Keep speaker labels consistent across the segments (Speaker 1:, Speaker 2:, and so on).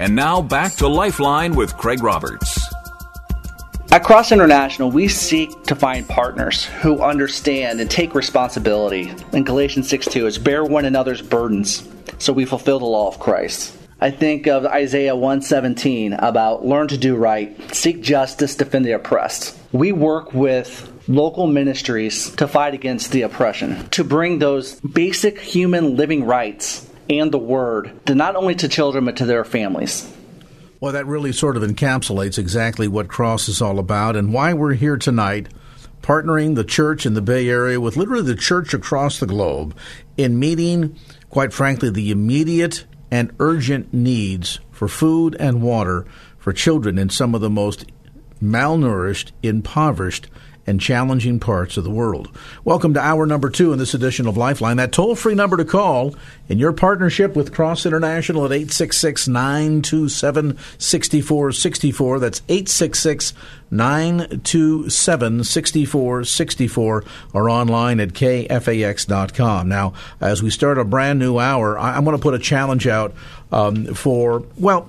Speaker 1: And now back to Lifeline with Craig Roberts.
Speaker 2: At Cross International, we seek to find partners who understand and take responsibility. In Galatians 6 2, is bear one another's burdens so we fulfill the law of Christ. I think of Isaiah 117 about learn to do right, seek justice, defend the oppressed. We work with local ministries to fight against the oppression, to bring those basic human living rights and the word not only to children but to their families.
Speaker 3: Well, that really sort of encapsulates exactly what Cross is all about and why we're here tonight, partnering the church in the Bay Area with literally the church across the globe in meeting, quite frankly, the immediate and urgent needs for food and water for children in some of the most malnourished, impoverished, and challenging parts of the world. Welcome to hour number two in this edition of Lifeline. That toll free number to call in your partnership with Cross International at 866 927 6464. That's 866 927 6464 or online at kfax.com. Now, as we start a brand new hour, I, am going to put a challenge out um, for, well,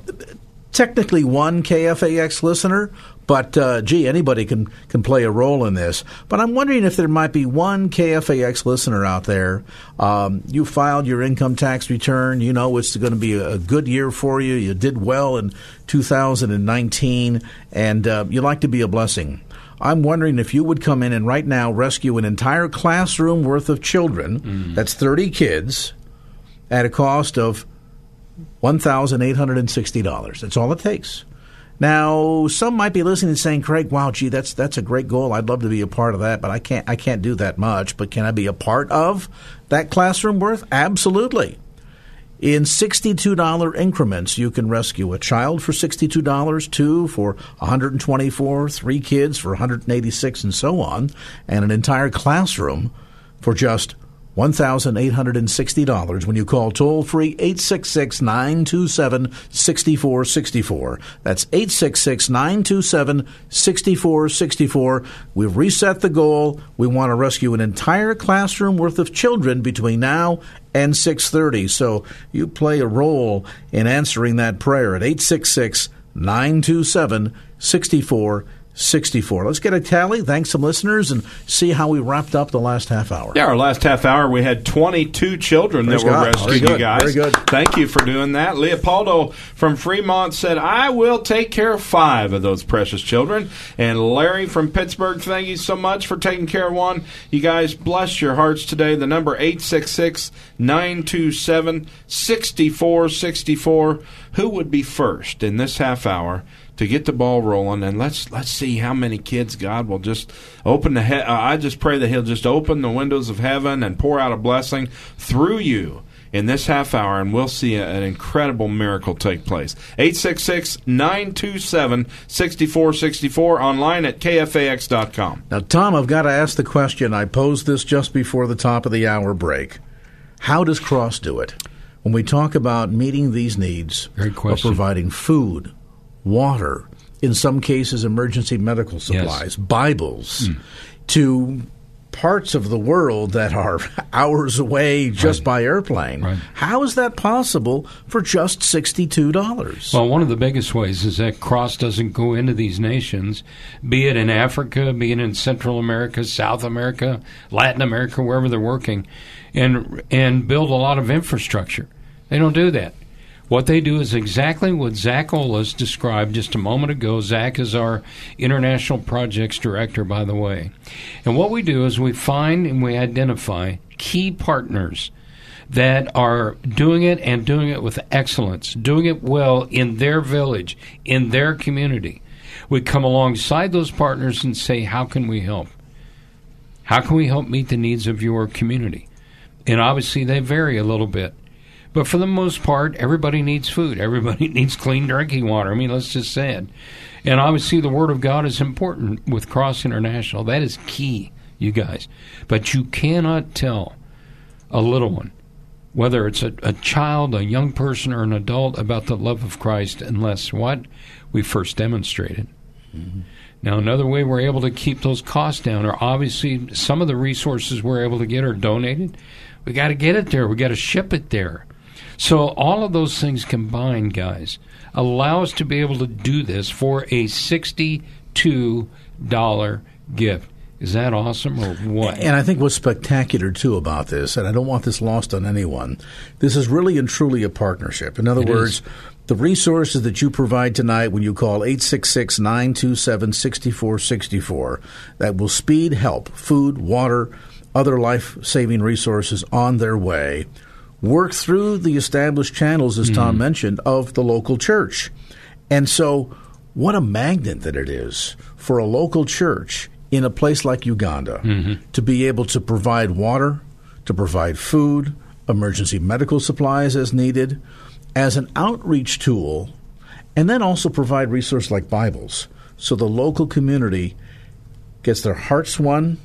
Speaker 3: technically one KFAX listener, but uh, gee, anybody can can play a role in this. But I'm wondering if there might be one KFAX listener out there. Um, you filed your income tax return. You know it's going to be a good year for you. You did well in 2019, and uh, you like to be a blessing. I'm wondering if you would come in and right now rescue an entire classroom worth of children. Mm. That's 30 kids at a cost of $1,860. That's all it takes. Now, some might be listening and saying, "Craig, wow, gee, that's that's a great goal. I'd love to be a part of that, but I can't I can't do that much. But can I be a part of that classroom worth? Absolutely. In $62 increments, you can rescue a child for $62, two for 124, three kids for 186 and so on, and an entire classroom for just $1,860 when you call toll free 866 927 6464. That's 866 927 6464. We've reset the goal. We want to rescue an entire classroom worth of children between now and 6:30. So you play a role in answering that prayer at 866 927 6464. 64. Let's get a tally, thanks some listeners, and see how we wrapped up the last half hour.
Speaker 4: Yeah, our last half hour, we had 22 children
Speaker 3: Praise
Speaker 4: that were
Speaker 3: God.
Speaker 4: rescued, you guys.
Speaker 3: Very good.
Speaker 4: Thank you for doing that. Leopoldo from Fremont said, I will take care of five of those precious children. And Larry from Pittsburgh, thank you so much for taking care of one. You guys, bless your hearts today. The number 866 927 6464. Who would be first in this half hour? To get the ball rolling, and let's let's see how many kids God will just open the. He- uh, I just pray that He'll just open the windows of heaven and pour out a blessing through you in this half hour, and we'll see a, an incredible miracle take place. 866-927-6464, online at kfax.com.
Speaker 3: Now, Tom, I've got to ask the question. I posed this just before the top of the hour break. How does Cross do it? When we talk about meeting these needs
Speaker 5: Great
Speaker 3: of
Speaker 5: question.
Speaker 3: providing food, water, in some cases, emergency medical supplies, Bibles,
Speaker 5: Hmm.
Speaker 3: to parts of the world that are hours away just
Speaker 5: Right.
Speaker 3: by airplane.
Speaker 5: Right.
Speaker 3: How is that possible for just $62?
Speaker 5: Well, one of the biggest ways is that Cross doesn't go into these nations, be it in Africa, be it in Central America, South America, Latin America, wherever they're working, and and build a lot of infrastructure. They don't do that. What they do is exactly what Zach Olas described just a moment ago. Zach is our international projects director, by the way. And what we do is we find and we identify key partners that are doing it and doing it with excellence, doing it well in their village, in their community. We come alongside those partners and say, How can we help? How can we help meet the needs of your community? And obviously, they vary a little bit. But for the most part, everybody needs food. Everybody needs clean drinking water. I mean, let's just say it. And obviously, the Word of God is important with Cross International. That is key, you guys. But you cannot tell a little one, whether it's a, a child, a young person, or an adult, about the love of Christ unless what? We first demonstrate it. Mm-hmm. Now, another way we're able to keep those costs down are obviously some of the resources we're able to get are donated. We got to get it there. We got to ship it there. So all of those things combined, guys, allow us to be able to do this for a sixty-two dollar gift. Is that awesome or what?
Speaker 3: And I think what's spectacular too about this, and I don't want this lost on anyone, this is really and truly a partnership. In other it words, is. the resources that you provide tonight when you call 866 927 6464 that will speed help, food, water, other life saving resources on their way work through the established channels, as Tom mm-hmm. mentioned, of the local church. And so, what a magnet that it is for a local church in a place like Uganda mm-hmm. to be able to provide water, to provide food, emergency medical supplies as needed, as an outreach tool, and then also provide resources like Bibles so the local community gets their hearts won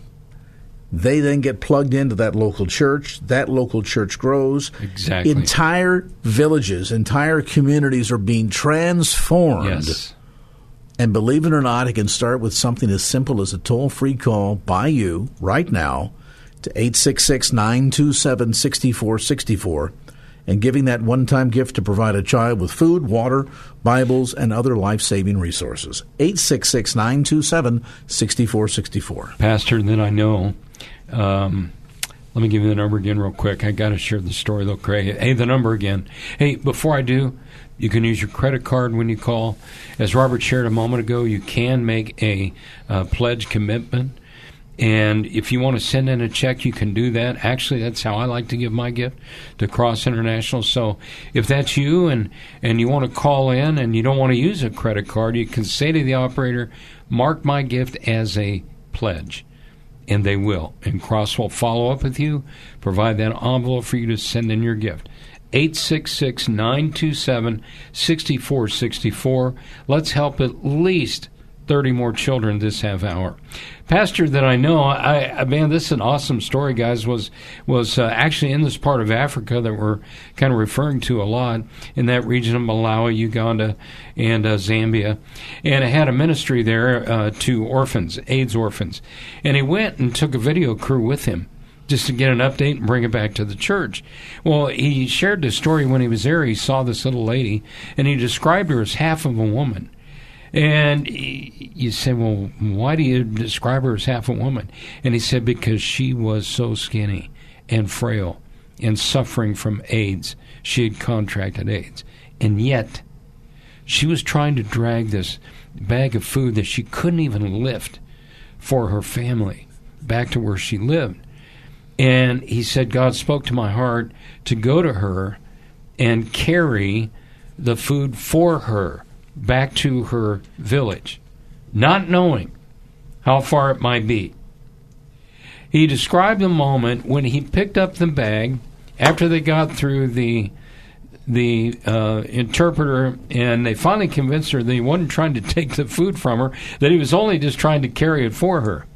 Speaker 3: they then get plugged into that local church. That local church grows.
Speaker 5: Exactly.
Speaker 3: Entire villages, entire communities are being transformed.
Speaker 5: Yes.
Speaker 3: And believe it or not, it can start with something as simple as a toll free call by you right now to 866 927 6464 and giving that one time gift to provide a child with food, water, Bibles, and other life saving resources. 866 927 6464.
Speaker 5: Pastor, then I know um, let me give you the number again, real quick. I got to share the story, though, Craig. Hey, the number again. Hey, before I do, you can use your credit card when you call. As Robert shared a moment ago, you can make a uh, pledge commitment. And if you want to send in a check, you can do that. Actually, that's how I like to give my gift to Cross International. So if that's you and, and you want to call in and you don't want to use a credit card, you can say to the operator, mark my gift as a pledge and they will. And Cross will follow up with you, provide that envelope for you to send in your gift. 866 927 6464. Let's help at least 30 more children this half hour. Pastor that I know, I, I man, this is an awesome story, guys. Was was uh, actually in this part of Africa that we're kind of referring to a lot in that region of Malawi, Uganda, and uh, Zambia, and I had a ministry there uh, to orphans, AIDS orphans, and he went and took a video crew with him just to get an update and bring it back to the church. Well, he shared the story when he was there. He saw this little lady, and he described her as half of a woman. And you say, well, why do you describe her as half a woman? And he said, because she was so skinny and frail and suffering from AIDS. She had contracted AIDS. And yet, she was trying to drag this bag of food that she couldn't even lift for her family back to where she lived. And he said, God spoke to my heart to go to her and carry the food for her back to her village, not knowing how far it might be. He described the moment when he picked up the bag after they got through the the uh, interpreter, and they finally convinced her that he wasn't trying to take the food from her; that he was only just trying to carry it for her.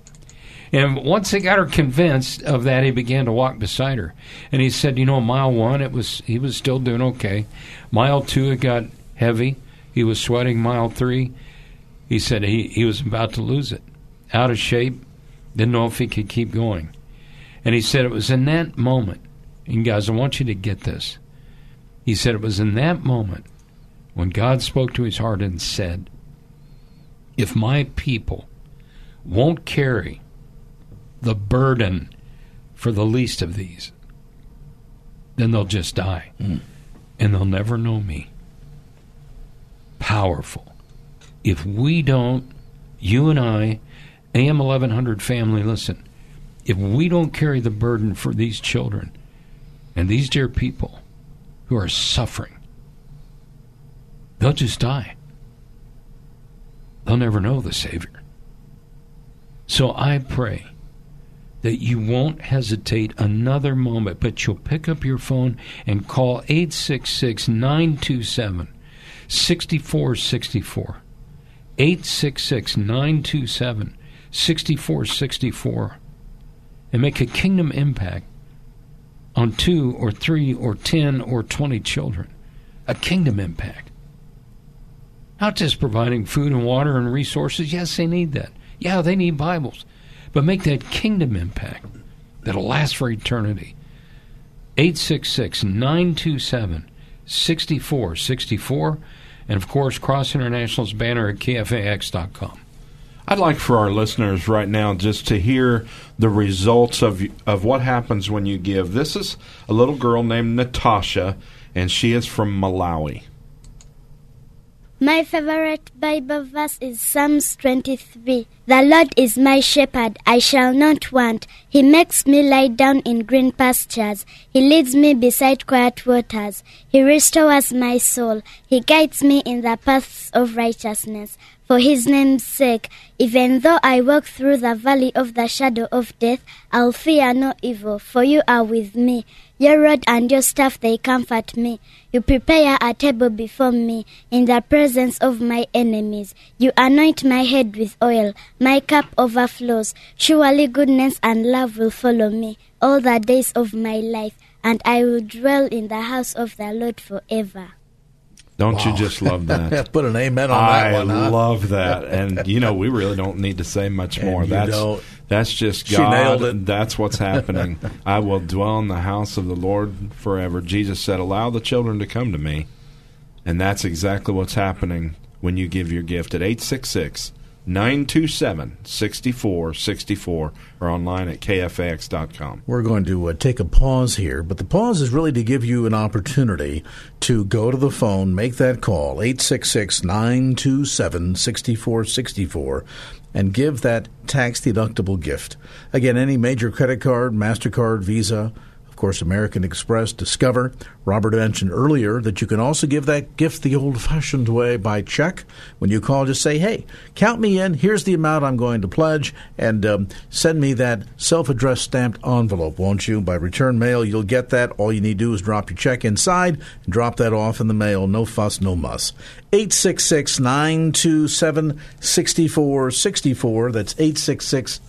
Speaker 5: And once they got her convinced of that, he began to walk beside her. And he said, "You know, mile one, it was he was still doing okay. Mile two, it got heavy. He was sweating mile three. He said he, he was about to lose it. Out of shape, didn't know if he could keep going. And he said it was in that moment, and guys, I want you to get this. He said it was in that moment when God spoke to his heart and said, If my people won't carry the burden for the least of these, then they'll just die. Mm. And they'll never know me powerful. If we don't, you and I, AM 1100 family, listen, if we don't carry the burden for these children and these dear people who are suffering, they'll just die. They'll never know the Savior. So I pray that you won't hesitate another moment, but you'll pick up your phone and call 866 927 6464. 866 927 6464 and make a kingdom impact on two or three or ten or twenty children. A kingdom impact. Not just providing food and water and resources. Yes, they need that. Yeah, they need Bibles. But make that kingdom impact that'll last for eternity. 866 927 6464. And of course, Cross International's banner at KFAX.com.
Speaker 4: I'd like for our listeners right now just to hear the results of of what happens when you give. This is a little girl named Natasha, and she is from Malawi.
Speaker 6: My favorite Bible verse is Psalms 23. The Lord is my shepherd, I shall not want. He makes me lie down in green pastures. He leads me beside quiet waters. He restores my soul. He guides me in the paths of righteousness for his name's sake. Even though I walk through the valley of the shadow of death, I'll fear no evil, for you are with me. Your rod and your staff, they comfort me. You prepare a table before me in the presence of my enemies. You anoint my head with oil. My cup overflows. Surely goodness and love will follow me all the days of my life, and I will dwell in the house of the Lord forever.
Speaker 4: Don't wow. you just love that?
Speaker 3: Put an amen on
Speaker 4: I
Speaker 3: that one.
Speaker 4: I huh? love that, and you know we really don't need to say much more. that's
Speaker 3: don't.
Speaker 4: that's just
Speaker 3: she
Speaker 4: God. That's what's happening. I will dwell in the house of the Lord forever. Jesus said, "Allow the children to come to me," and that's exactly what's happening when you give your gift at eight six six 927 6464 or online at kfax.com.
Speaker 3: We're going to uh, take a pause here, but the pause is really to give you an opportunity to go to the phone, make that call, 866 927 6464, and give that tax deductible gift. Again, any major credit card, MasterCard, Visa, course, American Express, Discover. Robert mentioned earlier that you can also give that gift the old fashioned way by check. When you call, just say, hey, count me in. Here's the amount I'm going to pledge, and um, send me that self addressed stamped envelope, won't you? By return mail, you'll get that. All you need to do is drop your check inside and drop that off in the mail. No fuss, no muss. 866 927 6464. That's 866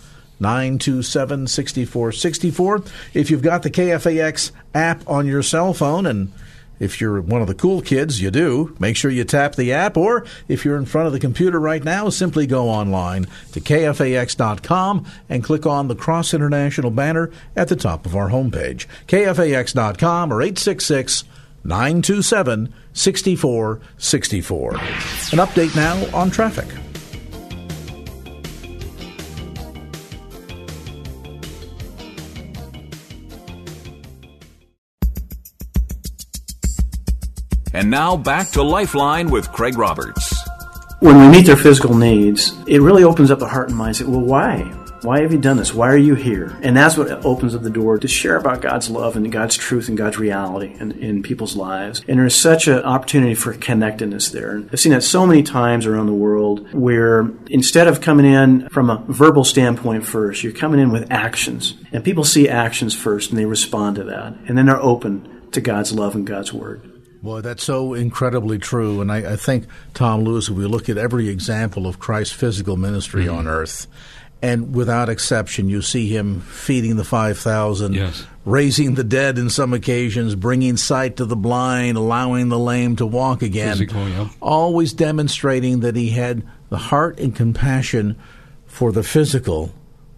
Speaker 3: 927 6464. If you've got the KFAX app on your cell phone, and if you're one of the cool kids, you do, make sure you tap the app. Or if you're in front of the computer right now, simply go online to KFAX.com and click on the Cross International banner at the top of our homepage. KFAX.com or 866 927 6464. An update now on traffic.
Speaker 1: And now back to Lifeline with Craig Roberts.
Speaker 7: When we meet their physical needs, it really opens up the heart and mind. Say, well, why? Why have you done this? Why are you here? And that's what opens up the door to share about God's love and God's truth and God's reality in, in people's lives. And there's such an opportunity for connectedness there. And I've seen that so many times around the world where instead of coming in from a verbal standpoint first, you're coming in with actions. And people see actions first and they respond to that. And then they're open to God's love and God's word.
Speaker 3: Boy, that's so incredibly true. And I, I, think, Tom Lewis, if we look at every example of Christ's physical ministry mm-hmm. on earth, and without exception, you see him feeding the 5,000,
Speaker 5: yes.
Speaker 3: raising the dead in some occasions, bringing sight to the blind, allowing the lame to walk again.
Speaker 5: Physical, yeah.
Speaker 3: Always demonstrating that he had the heart and compassion for the physical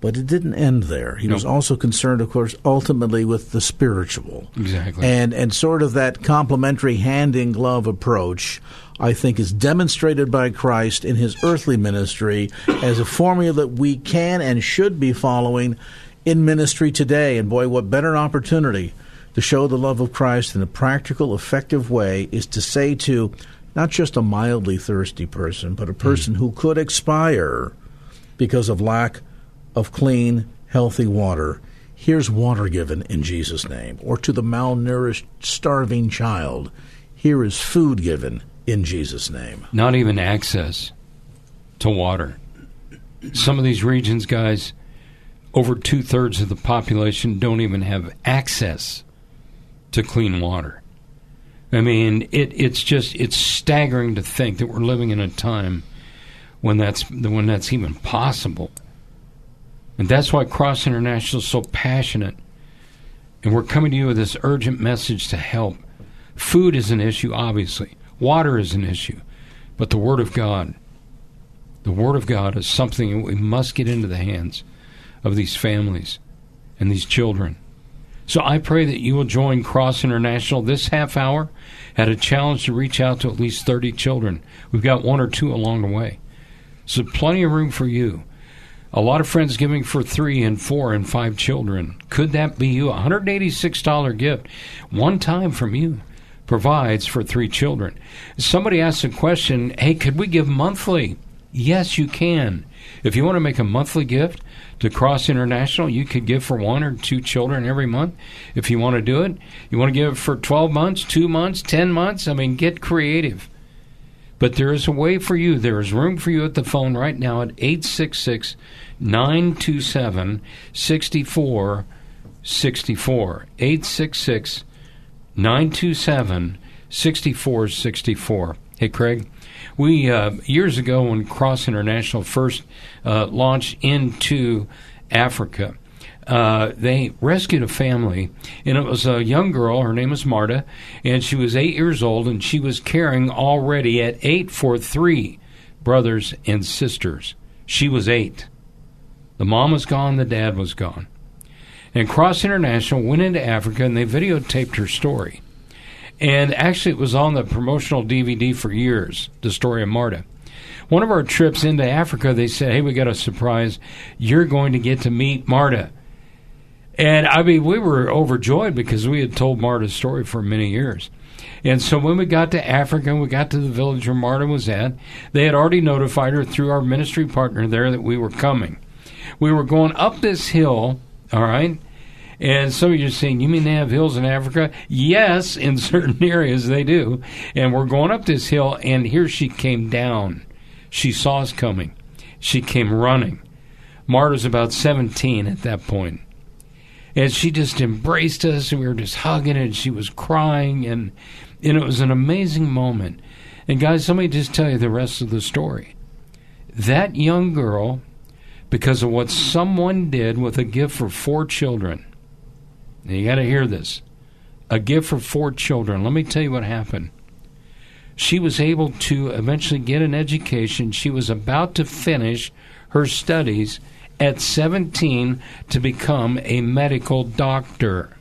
Speaker 3: but it didn't end there. He nope. was also concerned, of course, ultimately with the spiritual.
Speaker 5: Exactly.
Speaker 3: And and sort of that complementary hand in glove approach, I think, is demonstrated by Christ in his earthly ministry as a formula that we can and should be following in ministry today. And boy, what better opportunity to show the love of Christ in a practical, effective way is to say to not just a mildly thirsty person, but a person mm. who could expire because of lack of clean, healthy water. Here's water given in Jesus' name. Or to the malnourished, starving child, here is food given in Jesus' name.
Speaker 5: Not even access to water. Some of these regions, guys, over two thirds of the population don't even have access to clean water. I mean, it, it's just it's staggering to think that we're living in a time when that's when that's even possible. And that's why Cross International is so passionate. And we're coming to you with this urgent message to help. Food is an issue, obviously. Water is an issue. But the Word of God, the Word of God is something we must get into the hands of these families and these children. So I pray that you will join Cross International this half hour at a challenge to reach out to at least 30 children. We've got one or two along the way. So plenty of room for you. A lot of friends giving for three and four and five children. Could that be you? A $186 gift, one time from you, provides for three children. Somebody asked a question hey, could we give monthly? Yes, you can. If you want to make a monthly gift to Cross International, you could give for one or two children every month. If you want to do it, you want to give for 12 months, two months, 10 months. I mean, get creative. But there is a way for you. There is room for you at the phone right now at 866 927 6464. 866 927 6464. Hey, Craig. We uh, years ago when Cross International first uh, launched into Africa, uh, they rescued a family, and it was a young girl. Her name was Marta, and she was eight years old, and she was caring already at eight for three brothers and sisters. She was eight. The mom was gone, the dad was gone. And Cross International went into Africa and they videotaped her story. And actually, it was on the promotional DVD for years, the story of Marta. One of our trips into Africa, they said, Hey, we got a surprise. You're going to get to meet Marta. And I mean, we were overjoyed because we had told Marta's story for many years. And so when we got to Africa and we got to the village where Marta was at, they had already notified her through our ministry partner there that we were coming. We were going up this hill, all right? And some of you are saying, you mean they have hills in Africa? Yes, in certain areas they do. And we're going up this hill, and here she came down. She saw us coming. She came running. Marta's about 17 at that point. And she just embraced us, and we were just hugging, and she was crying, and, and it was an amazing moment. And guys, let me just tell you the rest of the story. That young girl, because of what someone did with a gift for four children, now you got to hear this. A gift for four children. Let me tell you what happened. She was able to eventually get an education. She was about to finish her studies at 17 to become a medical doctor.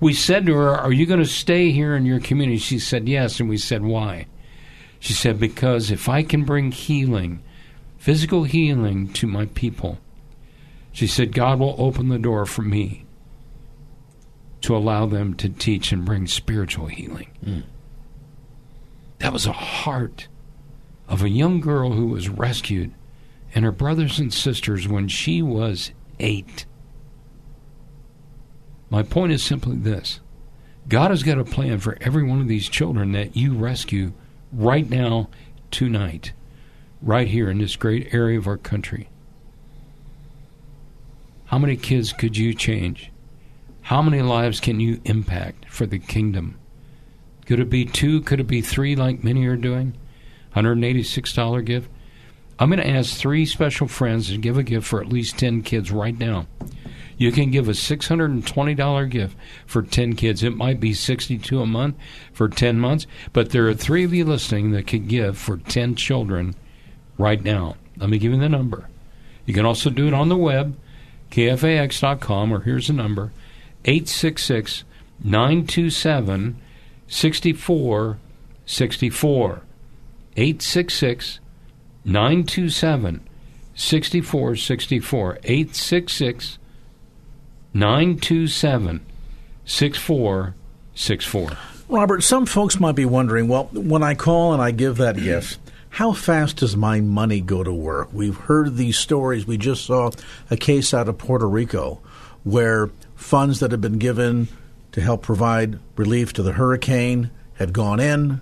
Speaker 5: We said to her, Are you going to stay here in your community? She said, Yes. And we said, Why? She said, Because if I can bring healing, physical healing to my people, she said, God will open the door for me to allow them to teach and bring spiritual healing. Mm. That was a heart of a young girl who was rescued and her brothers and sisters when she was eight. My point is simply this God has got a plan for every one of these children that you rescue right now, tonight, right here in this great area of our country. How many kids could you change? How many lives can you impact for the kingdom? Could it be two? Could it be three, like many are doing? $186 gift? I'm going to ask three special friends to give a gift for at least 10 kids right now. You can give a $620 gift for 10 kids. It might be 62 a month for 10 months, but there are three of you listening that could give for 10 children right now. Let me give you the number. You can also do it on the web, kfax.com, or here's the number 866 927 6464. 866 927 6464. 866 927 6464.
Speaker 3: Robert, some folks might be wondering well, when I call and I give that gift, how fast does my money go to work? We've heard these stories. We just saw a case out of Puerto Rico where funds that had been given to help provide relief to the hurricane had gone in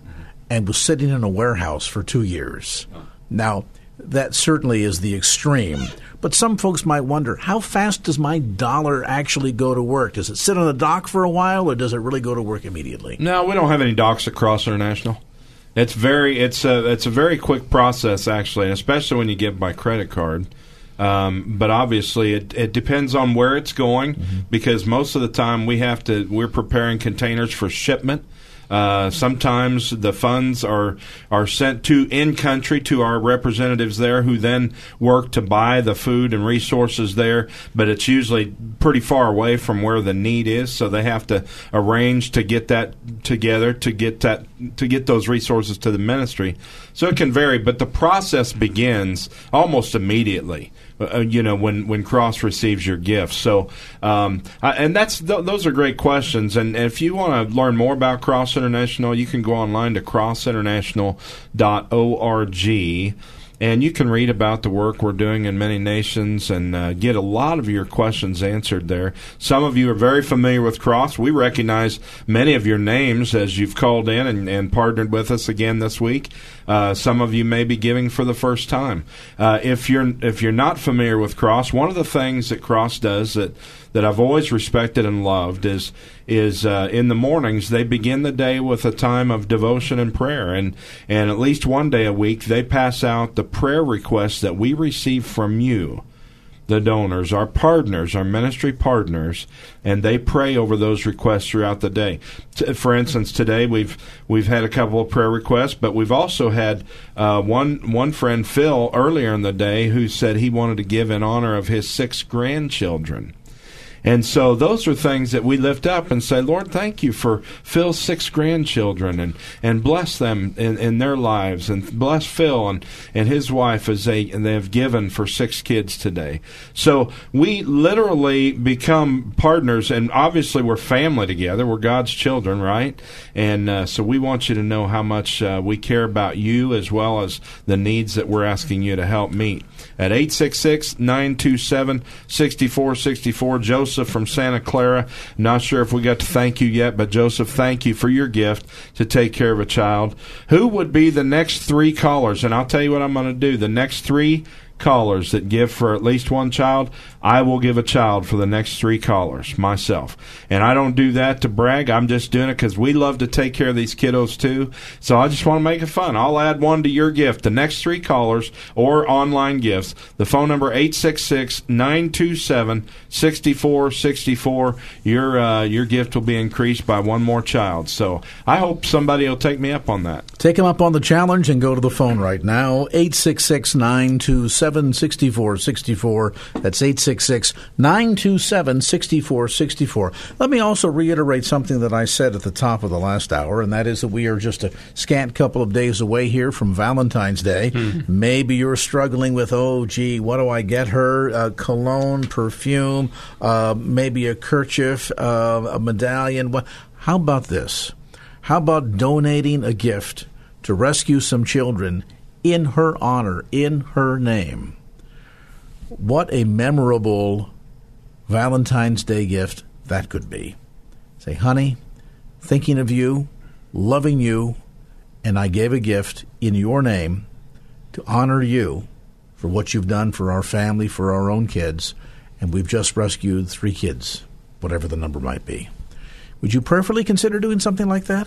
Speaker 3: and was sitting in a warehouse for two years. Now, that certainly is the extreme. But some folks might wonder how fast does my dollar actually go to work? Does it sit on the dock for a while, or does it really go to work immediately?
Speaker 4: No, we don't have any docks at Cross International. It's very it's a it's a very quick process actually, especially when you give by credit card. Um, but obviously, it, it depends on where it's going mm-hmm. because most of the time we have to we're preparing containers for shipment. Uh, sometimes the funds are are sent to in country to our representatives there, who then work to buy the food and resources there. But it's usually pretty far away from where the need is, so they have to arrange to get that together to get that to get those resources to the ministry. So it can vary, but the process begins almost immediately. Uh, you know when when Cross receives your gift. So, um, and that's th- those are great questions. And, and if you want to learn more about Cross International, you can go online to crossinternational.org and you can read about the work we're doing in many nations and uh, get a lot of your questions answered there. Some of you are very familiar with Cross. We recognize many of your names as you've called in and, and partnered with us again this week. Uh, some of you may be giving for the first time. Uh, if you're if you're not familiar with Cross, one of the things that Cross does that that I've always respected and loved is is uh, in the mornings they begin the day with a time of devotion and prayer, and and at least one day a week they pass out the prayer requests that we receive from you the donors, our partners, our ministry partners, and they pray over those requests throughout the day. For instance, today we've we've had a couple of prayer requests, but we've also had uh, one one friend Phil earlier in the day who said he wanted to give in honor of his six grandchildren. And so those are things that we lift up and say, Lord, thank you for Phil's six grandchildren and, and bless them in, in their lives and bless Phil and, and his wife as they, they have given for six kids today. So we literally become partners and obviously we're family together. We're God's children, right? And uh, so we want you to know how much uh, we care about you as well as the needs that we're asking you to help meet. At 866 927 6464, Joseph Joseph from Santa Clara. Not sure if we got to thank you yet, but Joseph, thank you for your gift to take care of a child. Who would be the next three callers? And I'll tell you what I'm going to do. The next three callers that give for at least one child, I will give a child for the next three callers myself. And I don't do that to brag. I'm just doing it because we love to take care of these kiddos too. So I just want to make it fun. I'll add one to your gift. The next three callers or online gifts. The phone number 866-927-6464. Your uh, your gift will be increased by one more child. So I hope somebody will take me up on that.
Speaker 3: Take him up on the challenge and go to the phone right now. 866 927 927 6464. That's 866 927 6464. Let me also reiterate something that I said at the top of the last hour, and that is that we are just a scant couple of days away here from Valentine's Day. Mm-hmm. Maybe you're struggling with, oh, gee, what do I get her? Uh, cologne, perfume, uh, maybe a kerchief, uh, a medallion. How about this? How about donating a gift to rescue some children in her honor, in her name. What a memorable Valentine's Day gift that could be. Say, honey, thinking of you, loving you, and I gave a gift in your name to honor you for what you've done for our family, for our own kids, and we've just rescued three kids, whatever the number might be. Would you prayerfully consider doing something like that?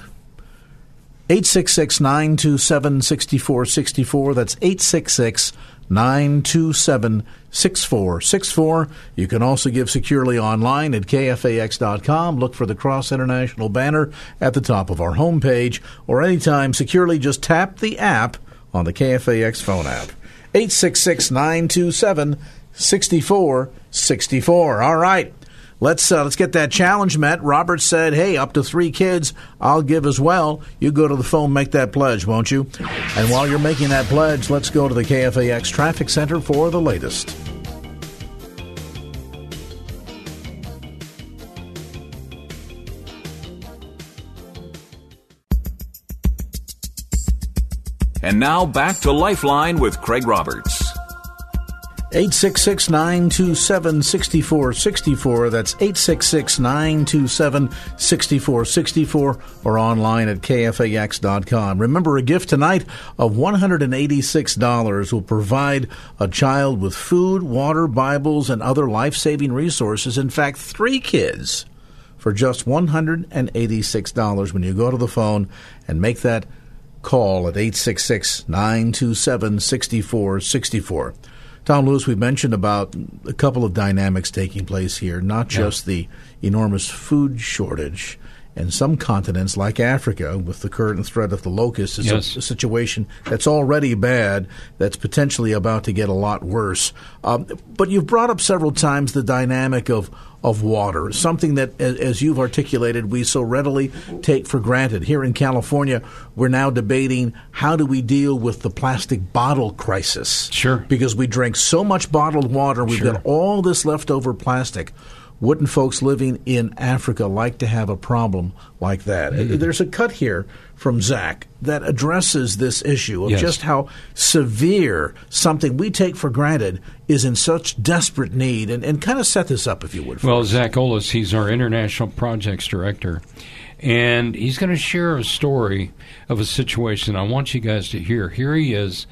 Speaker 3: 866 927 6464. That's 866 927 6464. You can also give securely online at kfax.com. Look for the Cross International banner at the top of our homepage, or anytime securely just tap the app on the KFAX phone app. 866 927 6464. All right. Let's uh, let's get that challenge met. Robert said, "Hey, up to three kids, I'll give as well." You go to the phone, make that pledge, won't you? And while you're making that pledge, let's go to the KFAX Traffic Center for the latest.
Speaker 1: And now back to Lifeline with Craig Roberts.
Speaker 3: 866 927 6464. That's 866 927 6464 or online at kfax.com. Remember, a gift tonight of $186 will provide a child with food, water, Bibles, and other life saving resources. In fact, three kids for just $186 when you go to the phone and make that call at 866 927 6464. Tom Lewis, we've mentioned about a couple of dynamics taking place here, not just yeah. the enormous food shortage. And some continents, like Africa, with the current threat of the locust, is yes. a, a, situation that's already bad, that's potentially about to get a lot worse. Um, but you've brought up several times the dynamic of of water, something that, as you've articulated, we so readily take for granted. Here in California, we're now debating how do we deal with the plastic bottle crisis.
Speaker 5: Sure.
Speaker 3: Because we drink so much bottled water, we've sure. got all this leftover plastic. Wouldn't folks living in Africa like to have a problem like that? Mm-hmm. There's a cut here from Zach that addresses this issue of yes. just how severe something we take for granted is in such desperate need. And, and kind of set this up, if you would.
Speaker 5: Well,
Speaker 3: us.
Speaker 5: Zach Olis, he's our international projects director. And he's going to share a story of a situation I want you guys to hear. Here he is,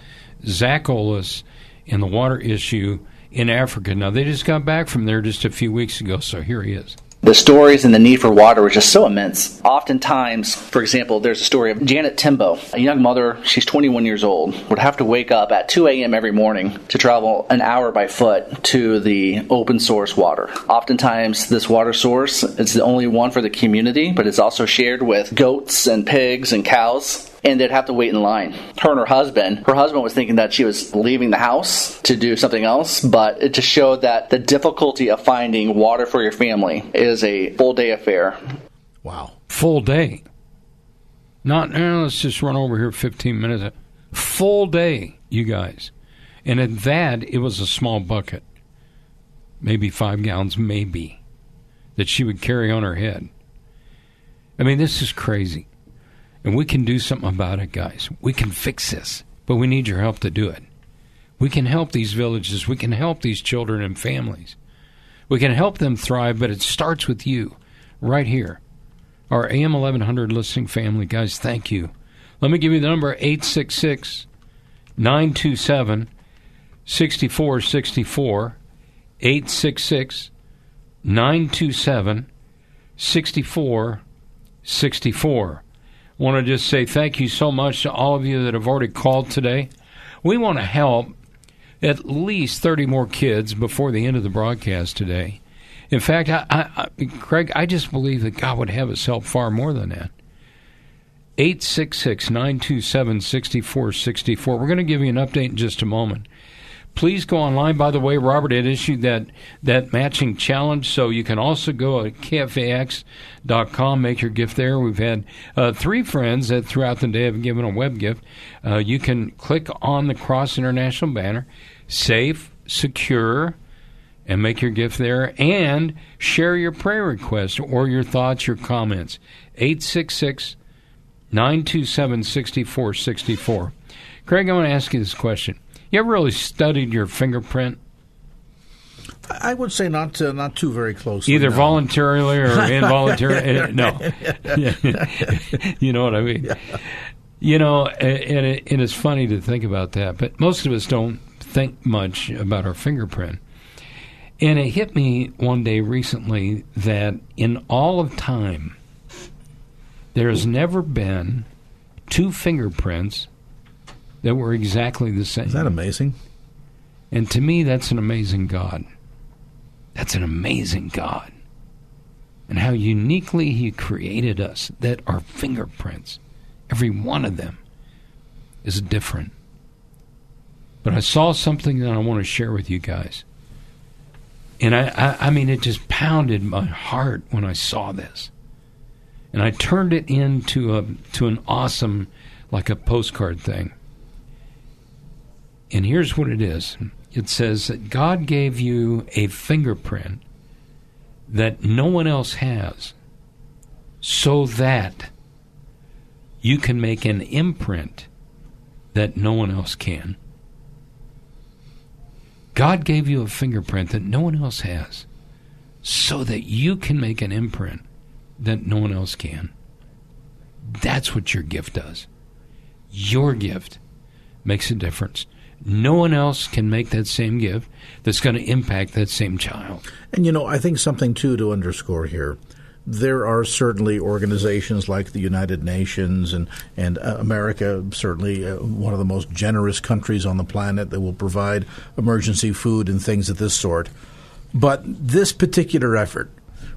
Speaker 5: Zach Olis, in the water issue in Africa. Now, they just got back from there just a few weeks ago, so here he is.
Speaker 2: The stories and the need for water was just so immense. Oftentimes, for example, there's a story of Janet Timbo, a young mother, she's 21 years old, would have to wake up at 2 a.m. every morning to travel an hour by foot to the open source water. Oftentimes, this water source is the only one for the community, but it's also shared with goats and pigs and cows and they'd have to wait in line. Her and her husband, her husband was thinking that she was leaving the house to do something else, but it just showed that the difficulty of finding water for your family is a full day affair.
Speaker 3: Wow.
Speaker 5: Full day. Not, eh, let's just run over here 15 minutes. Full day, you guys. And at that, it was a small bucket. Maybe five gallons, maybe, that she would carry on her head. I mean, this is crazy. And we can do something about it, guys. We can fix this, but we need your help to do it. We can help these villages. We can help these children and families. We can help them thrive, but it starts with you right here. Our AM 1100 listening family, guys, thank you. Let me give you the number 866 927 6464. 866 927 6464 want to just say thank you so much to all of you that have already called today. We want to help at least 30 more kids before the end of the broadcast today. In fact, I, I, I, Craig, I just believe that God would have us help far more than that. 866 927 6464. We're going to give you an update in just a moment please go online. By the way, Robert had issued that, that matching challenge, so you can also go at kfax.com, make your gift there. We've had uh, three friends that throughout the day have given a web gift. Uh, you can click on the Cross International banner, safe, secure, and make your gift there, and share your prayer request or your thoughts, your comments. 866 927 6464. Craig, I want to ask you this question. You ever really studied your fingerprint?
Speaker 3: I would say not uh, not too very closely.
Speaker 5: Either
Speaker 3: no.
Speaker 5: voluntarily or involuntarily. No, you know what I mean. Yeah. You know, and it, it is funny to think about that, but most of us don't think much about our fingerprint. And it hit me one day recently that in all of time, there has never been two fingerprints that were exactly the same.
Speaker 3: Is that amazing?
Speaker 5: And to me, that's an amazing God. That's an amazing God. And how uniquely He created us, that our fingerprints, every one of them, is different. But I saw something that I want to share with you guys. And I, I, I mean, it just pounded my heart when I saw this. And I turned it into a to an awesome, like a postcard thing. And here's what it is it says that God gave you a fingerprint that no one else has so that you can make an imprint that no one else can. God gave you a fingerprint that no one else has so that you can make an imprint that no one else can. That's what your gift does. Your gift makes a difference. No one else can make that same gift that's going to impact that same child.
Speaker 3: And you know, I think something too to underscore here. There are certainly organizations like the United Nations and and uh, America, certainly uh, one of the most generous countries on the planet that will provide emergency food and things of this sort. But this particular effort,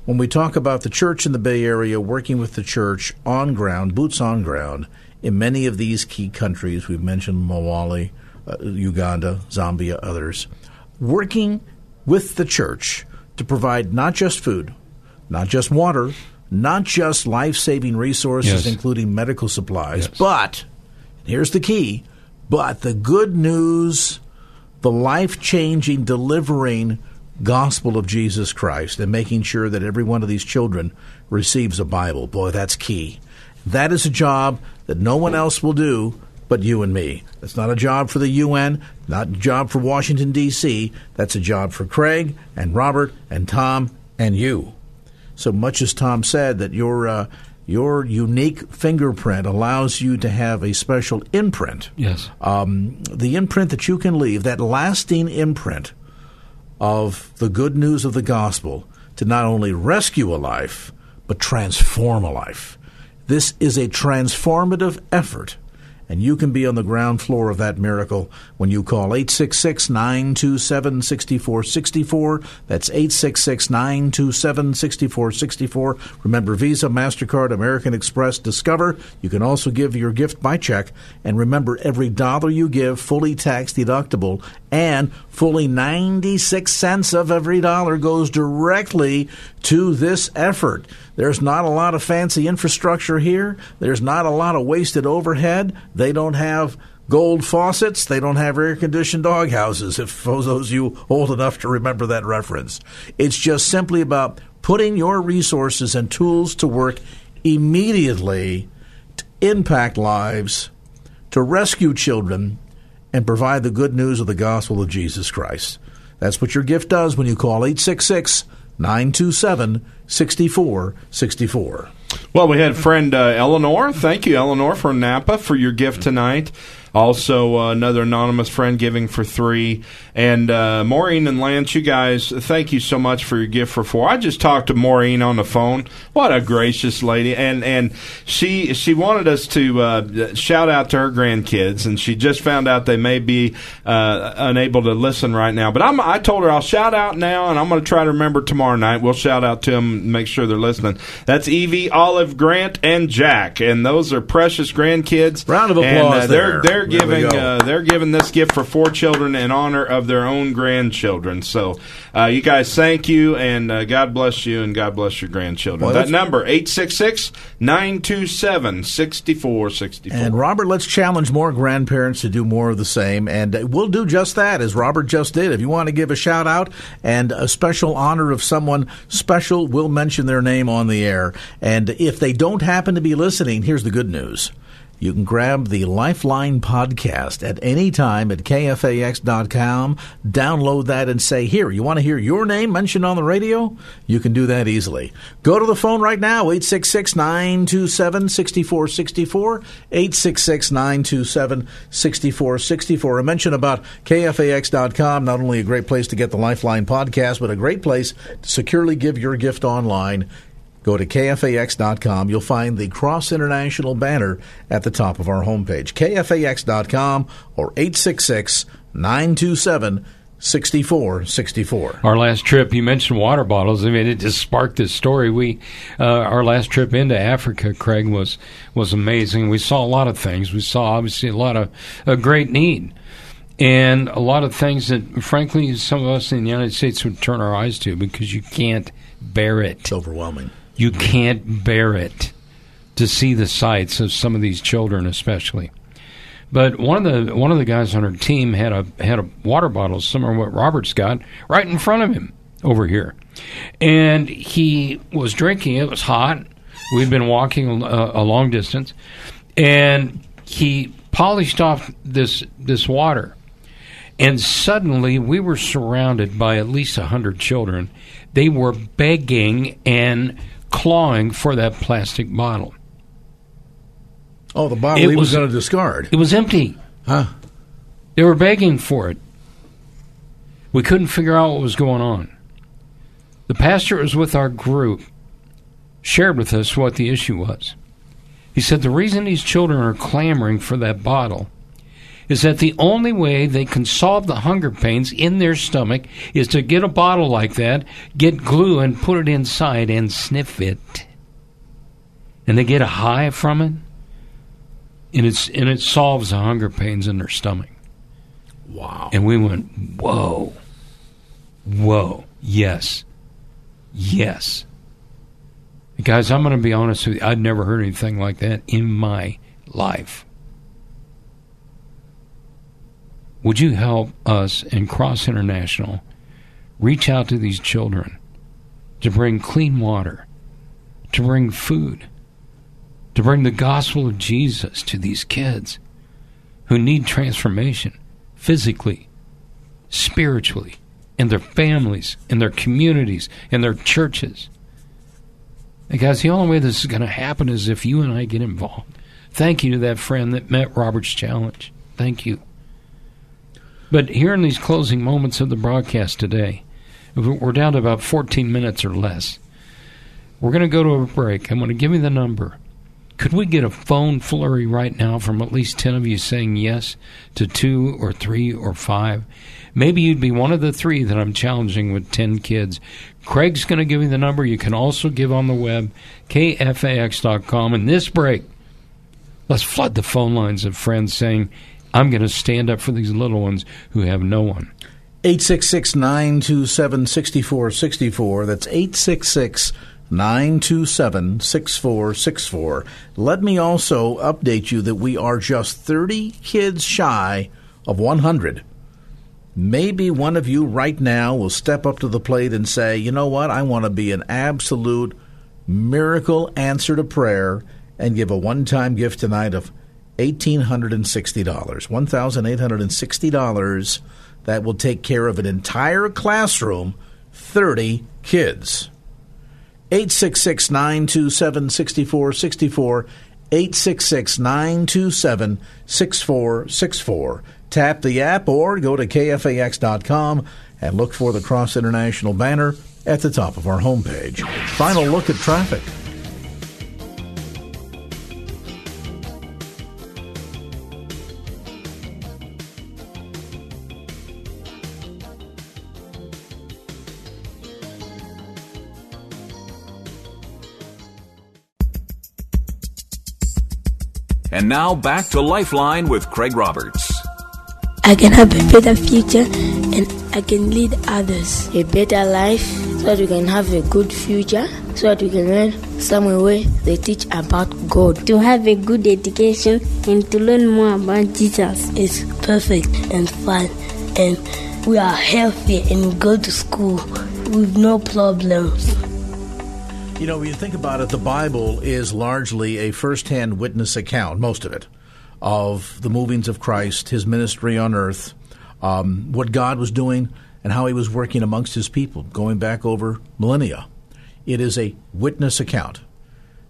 Speaker 3: when we talk about the church in the Bay Area working with the church on ground, boots on ground, in many of these key countries, we've mentioned Mawali, uh, Uganda, Zambia, others, working with the church to provide not just food, not just water, not just life saving resources,
Speaker 5: Yes.
Speaker 3: including medical supplies, but here's the key but the good news, the life changing, delivering gospel of Jesus Christ, and making sure that every one of these children receives a Bible. Boy, that's key. That is a job that no one else will do but you and me. That's not a job for the UN, not a job for Washington, D.C. That's a job for Craig and Robert and Tom and you. So much as Tom said that your uh, your unique fingerprint allows you to have a special imprint.
Speaker 5: Yes.
Speaker 3: Um, the imprint that you can leave, that lasting imprint of the good news of the gospel to not only rescue a life, but transform a life. This is a transformative effort, and you can be on the ground floor of that miracle when you call 866 927 6464. That's 866 927 6464. Remember Visa, MasterCard, American Express, Discover. You can also give your gift by check. And remember, every dollar you give, fully tax deductible, and fully 96 cents of every dollar goes directly to this effort. There's not a lot of fancy infrastructure here. There's not a lot of wasted overhead. They don't have gold faucets. They don't have air conditioned dog houses, if those of you old enough to remember that reference. It's just simply about putting your resources and tools to work immediately to impact lives, to rescue children, and provide the good news of the gospel of Jesus Christ. That's what your gift does when you call 866 927 6464.
Speaker 4: Well, we had friend uh, Eleanor. Thank you, Eleanor, from Napa for your gift tonight. Also, uh, another anonymous friend giving for three. And uh, Maureen and Lance, you guys, thank you so much for your gift for four. I just talked to Maureen on the phone. What a gracious lady! And and she she wanted us to uh, shout out to her grandkids, and she just found out they may be uh, unable to listen right now. But I'm, I told her I'll shout out now, and I'm going to try to remember tomorrow night. We'll shout out to them, and make sure they're listening. That's Evie, Olive, Grant, and Jack, and those are precious grandkids.
Speaker 3: Round of
Speaker 4: And,
Speaker 3: applause
Speaker 4: uh, they're
Speaker 3: there.
Speaker 4: they're
Speaker 3: There we
Speaker 4: giving uh, they're giving this gift for four children in honor of their own grandchildren. So, uh, you guys, thank you, and uh, God bless you, and God bless your grandchildren.
Speaker 3: Well,
Speaker 4: that number 866-927-6464.
Speaker 3: And Robert, let's challenge more grandparents to do more of the same. And uh, we'll do just that, as Robert just did. If you want to give a shout out and a special honor of someone special, we'll mention their name on the air. And if they don't happen to be listening, here's the good news. You can grab the Lifeline podcast at any time at kfax.com. Download that and say, Here, you want to hear your name mentioned on the radio? You can do that easily. Go to the phone right now, 866 927 6464. 866 927 6464. A mention about kfax.com, not only a great place to get the Lifeline podcast, but a great place to securely give your gift online. Go to kfax.com. You'll find the Cross International banner at the top of our homepage. kfax.com or 866 927 6464.
Speaker 5: Our last trip, you mentioned water bottles. I mean, it just sparked this story. We, uh, our last trip into Africa, Craig was was amazing. We saw a lot of things. We saw obviously a lot of a great need, and a lot of things that, frankly, some of us in the United States would turn our eyes to because you can't bear it.
Speaker 3: It's overwhelming.
Speaker 5: You can't bear it to see the sights of some of these children, especially. But one of the one of the guys on our team had a had a water bottle similar to what Robert's got right in front of him over here, and he was drinking. It was hot. We'd been walking a, a long distance, and he polished off this this water, And suddenly we were surrounded by at least a hundred children. They were begging and clawing for that plastic bottle.
Speaker 3: Oh, the bottle
Speaker 5: It
Speaker 3: he was,
Speaker 5: was-
Speaker 3: going to discard.
Speaker 5: It was empty.
Speaker 3: Huh?
Speaker 5: They were begging for it. We couldn't figure out what was going on. The pastor who was with our group shared with us what the issue was. He said the reason these children are clamoring for that bottle is that the only way they can solve the hunger pains in their stomach is to get a bottle like that, get glue and put it inside and sniff it. And they get a high from it. And it's and it solves the hunger pains in their stomach.
Speaker 3: Wow.
Speaker 5: And we went, Whoa. Whoa. Yes. Yes. Guys, I'm going to be honest with you. I'd never heard anything like that in my life. Would you help us and Cross International reach out to these children to bring clean water, to bring food, to bring the gospel of Jesus to these kids who need transformation physically, spiritually, in their families, in their communities, in their churches? Guys, the only way this is going to happen is if you and I get involved. Thank you to that friend that met Robert's challenge. Thank you. But here in these closing moments of the broadcast today, we're down to about 14 minutes or less. We're going to go to a break. I'm going to give you the number. Could we get a phone flurry right now from at least 10 of you saying yes to two or three or five? Maybe you'd be one of the three that I'm challenging with 10 kids. Craig's going to give you the number. You can also give on the web, kfax.com. In this break, let's flood the phone lines of friends saying, I'm going to stand up for these little ones who have no one.
Speaker 3: 866 927 6464. That's 866 927 6464. Let me also update you that we are just 30 kids shy of 100. Maybe one of you right now will step up to the plate and say, you know what, I want to be an absolute miracle answer to prayer and give a one time gift tonight of $1,860. $1,860. That will take care of an entire classroom, 30 kids. 866 927 6464. 866 927 6464. Tap the app or go to kfax.com and look for the Cross International banner at the top of our homepage. Final look at traffic.
Speaker 1: And now back to Lifeline with Craig Roberts.
Speaker 8: I can have a better future and I can lead others a better life so that we can have a good future, so that we can learn somewhere where they teach about God.
Speaker 6: To have a good education and to learn more about Jesus.
Speaker 8: It's perfect and fun, and we are healthy and we go to school with no problems.
Speaker 3: You know, when you think about it, the Bible is largely a firsthand witness account, most of it, of the movings of Christ, his ministry on earth, um, what God was doing, and how he was working amongst his people, going back over millennia. It is a witness account.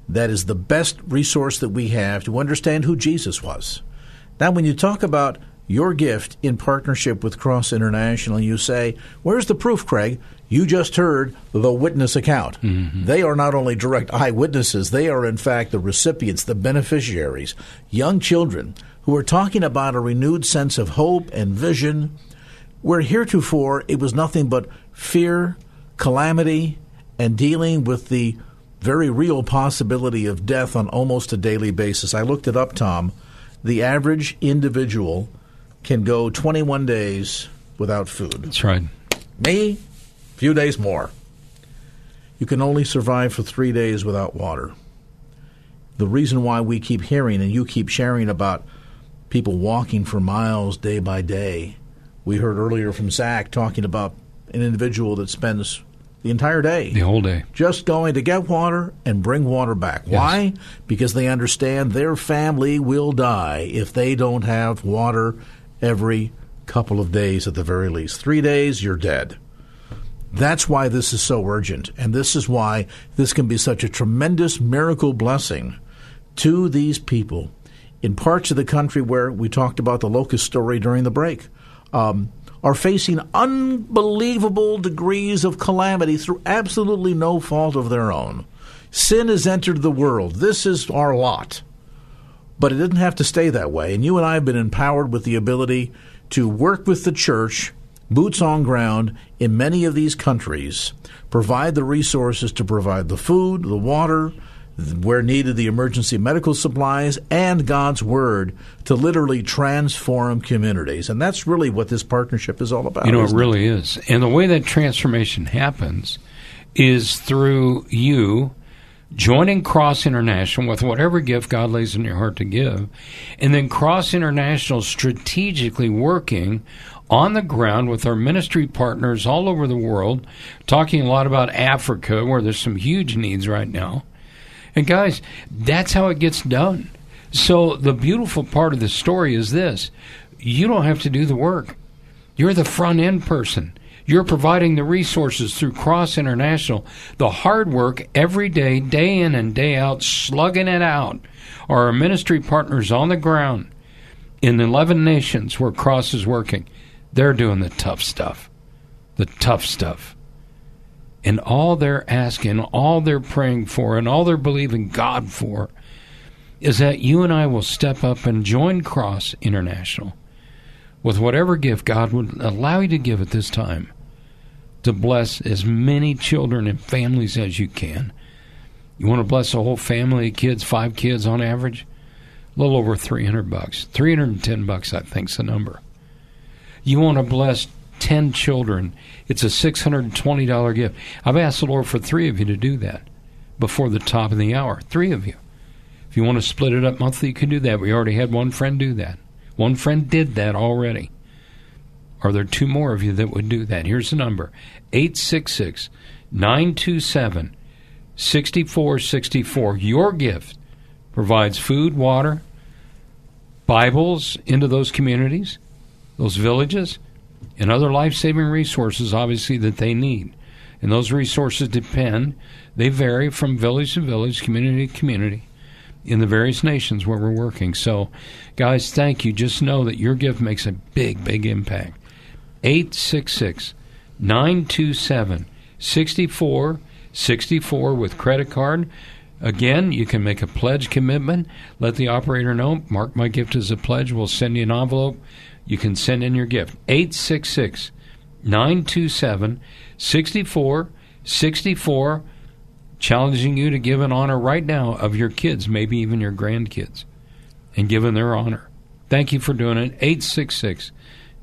Speaker 3: That is the best resource that we have to understand who Jesus was. Now, when you talk about your gift in partnership with Cross International, you say, Where's the proof, Craig? You just heard the witness account. Mm-hmm. They are not only direct eyewitnesses, they are, in fact, the recipients, the beneficiaries, young children who are talking about a renewed sense of hope and vision, where heretofore it was nothing but fear, calamity, and dealing with the very real possibility of death on almost a daily basis. I looked it up, Tom. The average individual can go 21 days without food.
Speaker 5: That's right.
Speaker 3: Me, a few days more. You can only survive for three days without water. The reason why we keep hearing and you keep sharing about people walking for miles day by day, we heard earlier from Zach talking about an individual that spends the entire day
Speaker 5: The whole day.
Speaker 3: just going to get water and bring water back. Why? Because they understand their family will die if they don't have water every couple of days at the very least. Three days, you're dead. That's why this is so urgent, and this is why this can be such a tremendous miracle blessing to these people in parts of the country where we talked about the locust story during the break. Um, are facing unbelievable degrees of calamity through absolutely no fault of their own. Sin has entered the world. This is our lot. But it didn't have to stay that way. And you and I have been empowered with the ability to work with the church, boots on ground, in many of these countries, provide the resources to provide the food, the water, where needed, the emergency medical supplies, and God's Word to literally transform communities. And that's really what this partnership is all about.
Speaker 5: You know, it really is. And the way that transformation happens is through you joining Cross International with whatever gift God lays in your heart to give, and then Cross International strategically working on the ground with our ministry partners all over the world, talking a lot about Africa, where there's some huge needs right now. And guys, that's how it gets done. So the beautiful part of the story is this you don't have to do the work, you're the front end person. You're providing the resources through Cross International. The hard work every day, day in and day out, slugging it out, are our ministry partners on the ground in 11 nations where Cross is working. They're doing the tough stuff. The tough stuff. And all they're asking, all they're praying for, and all they're believing God for is that you and I will step up and join Cross International with whatever gift God would allow you to give at this time to bless as many children and families as you can. You want to bless a whole family of kids, five kids on average? A little over 300 bucks. 310 bucks, I think, is the number. You want to bless 10 children, it's a $620 gift. I've asked the Lord for three of you to do that before the top of the hour. Three of you. If you want to split it up monthly, you can do that. We already had one friend do that. One friend did that already. Are there two more of you that would do that? Here's the number 866 927 6464. Your gift provides food, water, Bibles into those communities, those villages, and other life saving resources, obviously, that they need. And those resources depend, they vary from village to village, community to community, in the various nations where we're working. So, guys, thank you. Just know that your gift makes a big, big impact. 866 927 6464 with credit card. Again, you can make a pledge commitment. Let the operator know. Mark my gift as a pledge. We'll send you an envelope. You can send in your gift. 866 927 6464. Challenging you to give an honor right now of your kids, maybe even your grandkids, and give their honor. Thank you for doing it. 866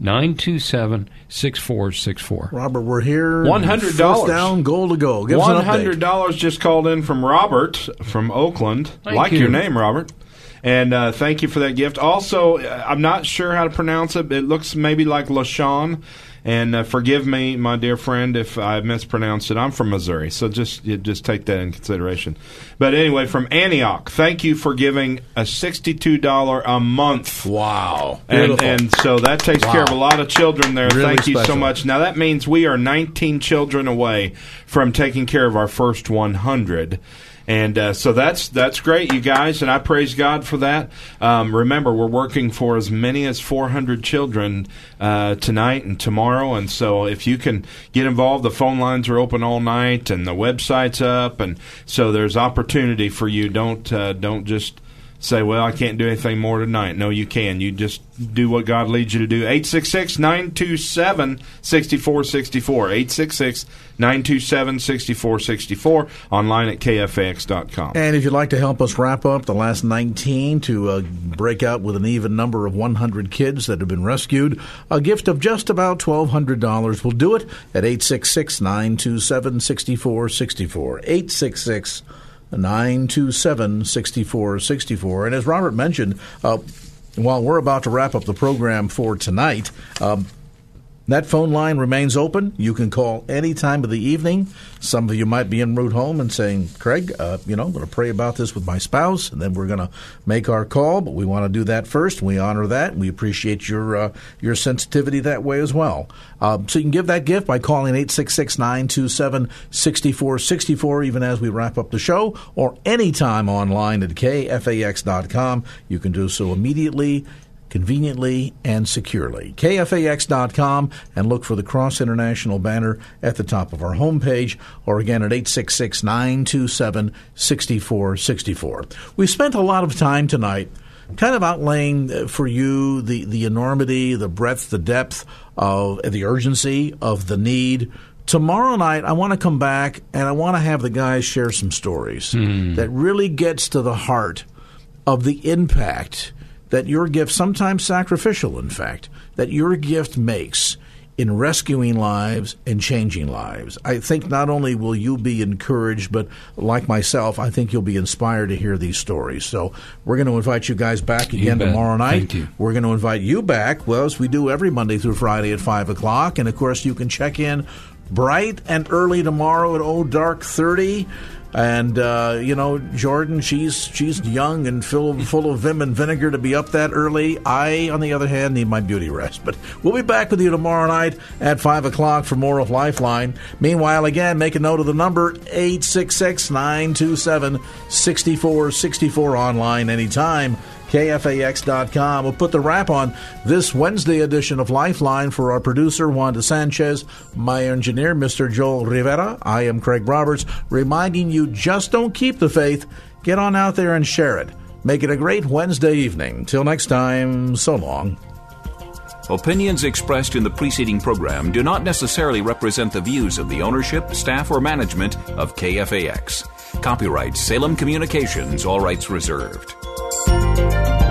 Speaker 5: 927 6464.
Speaker 3: Robert, we're here.
Speaker 4: $100.
Speaker 3: First down, goal to go. Give us an
Speaker 4: One
Speaker 3: update.
Speaker 4: hundred dollars just called in from Robert from Oakland.
Speaker 5: Thank
Speaker 4: like
Speaker 5: you.
Speaker 4: your name, Robert. And uh, thank you for that gift. Also, uh, I'm not sure how to pronounce it. It looks maybe like LaShawn. And uh, forgive me, my dear friend, if I mispronounced it. I'm from Missouri, so just you just take that in consideration. But anyway, from Antioch, thank you for giving a sixty-two dollar a month.
Speaker 3: Wow,
Speaker 4: And, and so that takes
Speaker 3: Wow.
Speaker 4: care of a lot of children there.
Speaker 3: Really
Speaker 4: Thank you so much. Now that means we are 19 children away from taking care of our first 100. And uh, so that's that's great, you guys, and I praise God for that. Um, remember, we're working for as many as 400 children uh, tonight and tomorrow, and so if you can get involved, the phone lines are open all night, and the website's up, and so there's opportunity for you. Don't uh, don't just say, well, I can't do anything more tonight. No, you can. You just do what God leads you to do. 866 927 6464. 866 927 6464. Online at kfax.com.
Speaker 3: And if you'd like to help us wrap up the last 19 to uh, break out with an even number of 100 kids that have been rescued, a gift of just about $1,200 will do it at 866 927 6464. 866 927 6464. And as Robert mentioned, uh, while we're about to wrap up the program for tonight, um, That phone line remains open. You can call any time of the evening. Some of you might be en route home and saying, Craig, uh, you know, I'm going to pray about this with my spouse, and then we're going to make our call. But we want to do that first. We honor that. We appreciate your uh, your sensitivity that way as well. Uh, so you can give that gift by calling 866 927 6464, even as we wrap up the show, or anytime online at kfax.com. You can do so immediately conveniently and securely. KFAX.com and look for the Cross International banner at the top of our homepage or again at 866 927 6464. We spent a lot of time tonight kind of outlaying uh, for you the, the enormity, the breadth, the depth of the urgency of the need. Tomorrow night, I want to come back and I want to have the guys share some stories
Speaker 5: Hmm.
Speaker 3: that really gets to the heart of the impact that your gift, sometimes sacrificial, in fact, that your gift makes in rescuing lives and changing lives. I think not only will you be encouraged, but like myself, I think you'll be inspired to hear these stories. So we're going to invite you guys back again tomorrow night.
Speaker 5: Thank you.
Speaker 3: We're going to invite you back, well, as we do every Monday through Friday at 5 o'clock. And of course, you can check in bright and early tomorrow at Oh Dark 30. And uh, you know, Jordan, she's she's young and full full of vim and vinegar to be up that early. I, on the other hand, need my beauty rest. But we'll be back with you tomorrow night at five o'clock for more of Lifeline. Meanwhile, again, make a note of the number 866-927-6464 online anytime. KFAX.com. We'll put the wrap on this Wednesday edition of Lifeline for our producer, Wanda Sanchez, my engineer, Mr. Joel Rivera. I am Craig Roberts, reminding you just don't keep the faith. Get on out there and share it. Make it a great Wednesday evening. Till next time, so long.
Speaker 1: Opinions expressed in the preceding program do not necessarily represent the views of the ownership, staff, or management of KFAX. Copyright Salem Communications, all rights reserved. Música